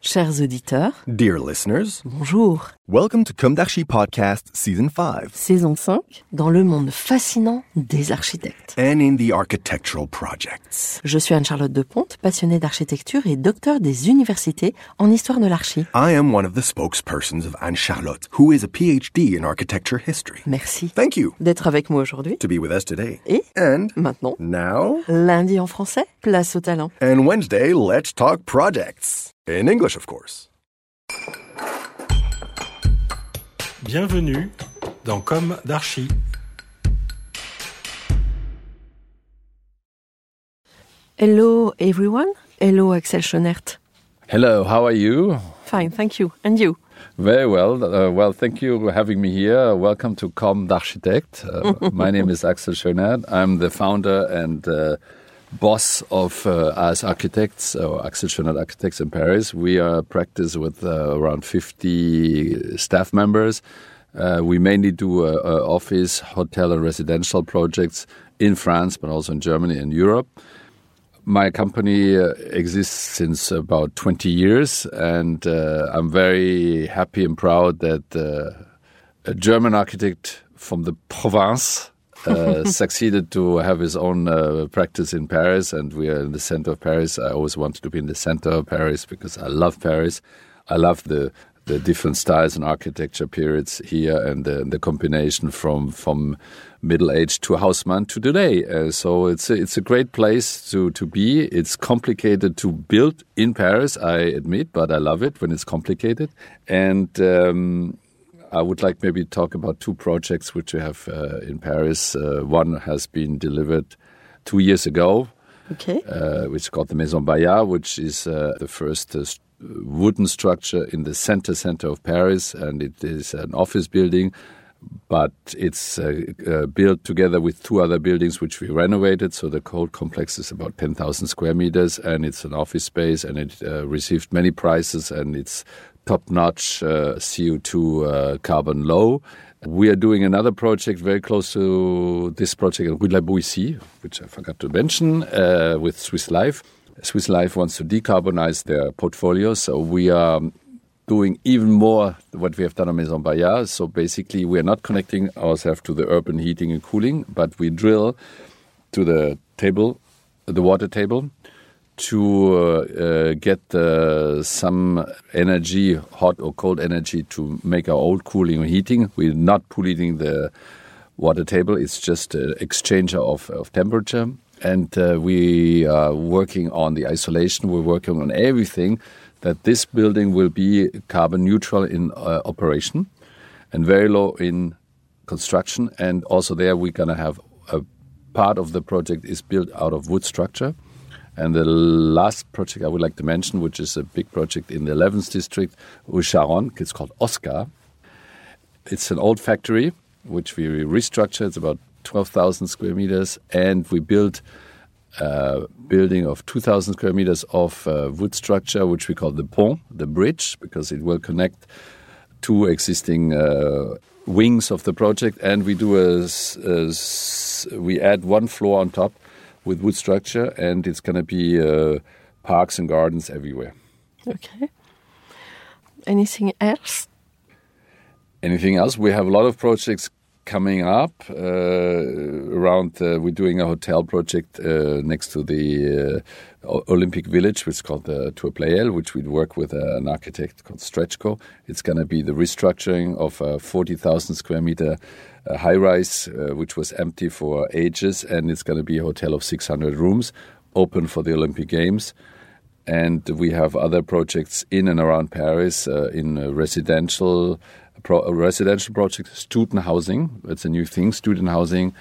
Chers auditeurs, Dear listeners, bonjour. welcome to Comme d'Archi Podcast Season 5 Saison 5, dans le monde fascinant des architectes. and in the architectural projects. Je suis Anne-Charlotte Deponte, passionnée d'architecture et docteur des universités en histoire de l'archi. I am one of the spokespersons of Anne Charlotte, who is a PhD in architecture history. Merci Thank you d'être avec moi aujourd'hui. to be with us today. Et And maintenant, now, lundi en français, place au talent. and Wednesday, let's talk projects. In English, of course. Bienvenue dans Com d'Archi. Hello everyone. Hello Axel Schoenert. Hello, how are you? Fine, thank you. And you? Very well. Uh, well, thank you for having me here. Welcome to Com d'Architect. Uh, my name is Axel Schoenert. I'm the founder and uh, boss of uh, AS Architects, or Axel Schoenert Architects in Paris. We are a practice with uh, around 50 staff members. Uh, we mainly do uh, uh, office, hotel, and residential projects in France, but also in Germany and Europe. My company uh, exists since about 20 years, and uh, I'm very happy and proud that uh, a German architect from the province uh, succeeded to have his own uh, practice in Paris, and we are in the center of Paris. I always wanted to be in the center of Paris because I love Paris. I love the the different styles and architecture periods here, and the, the combination from from middle age to Haussmann to today. Uh, so it's a, it's a great place to to be. It's complicated to build in Paris, I admit, but I love it when it's complicated. And um, I would like maybe talk about two projects which we have uh, in Paris. Uh, one has been delivered two years ago, Okay. uh, which is called the Maison Bayard, which is uh, the first uh, wooden structure in the center center of Paris, and it is an office building. But it's uh, uh, built together with two other buildings which we renovated. So the whole complex is about 10,000 square meters, and it's an office space, and it uh, received many prizes, and it's top-notch uh, CO2 uh, carbon low. We are doing another project very close to this project in Rue de la Boétie, which I forgot to mention, uh, with Swiss Life. Swiss Life wants to decarbonize their portfolio, so we are doing even more what we have done on Maison Bayard. So basically, we are not connecting ourselves to the urban heating and cooling, but we drill to the table, the water table, to uh, uh, get uh, some energy, hot or cold energy, to make our old cooling or heating. We're not polluting the water table. It's just an exchanger of, of temperature. And uh, we are working on the isolation. We're working on everything that this building will be carbon neutral in uh, operation and very low in construction. And also there we're going to have a part of the project is built out of wood structure. And the last project I would like to mention, which is a big project in the 11th district, Rue Charonne, it's called Oscar. It's an old factory which we restructured. It's about 12,000 square meters, and we built a building of 2,000 square meters of uh, wood structure, which we call the pont, the bridge, because it will connect two existing uh, wings of the project, and we do a, a we add one floor on top with wood structure, and it's going to be uh, parks and gardens everywhere. Okay. Anything else? Anything else? We have a lot of projects coming up uh, around. Uh, we're doing a hotel project uh, next to the Olympic Village, which is called the Tour Pleyel, which we work with an architect called Stretchco. It's going to be the restructuring of a 40,000 square meter high rise, uh, which was empty for ages, and it's going to be a hotel of 600 rooms, open for the Olympic Games and we have other projects in and around Paris uh, in uh, residential pro- a residential project, student housing. It's a new thing, student housing,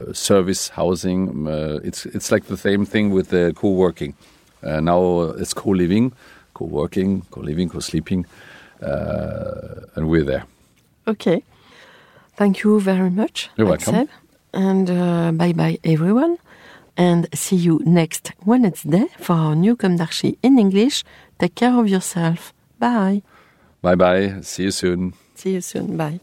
uh, service housing. Uh, it's it's like the same thing with the co-working. Uh, now it's co-living, co-working, co-living, co-sleeping, uh, and we're there. Okay. Thank you very much. You're welcome. Axel. And uh, bye bye, everyone. And see you next Wednesday for our new Com d'Archi in English. Take care of yourself. Bye. Bye bye. See you soon. See you soon. Bye.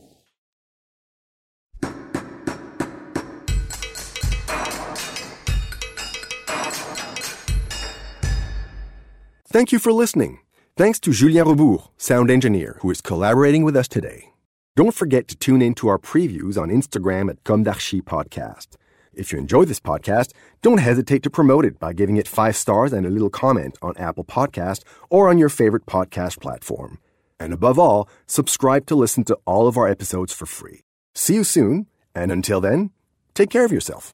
Thank you for listening. Thanks to Julien Rebours, sound engineer, who is collaborating with us today. Don't forget to tune in to our previews on Instagram at Com d'Archi Podcast. If you enjoy this podcast, don't hesitate to promote it by giving it five stars and a little comment on Apple Podcast or on your favorite podcast platform. And above all, subscribe to listen to all of our episodes for free. See you soon, and until then, take care of yourself.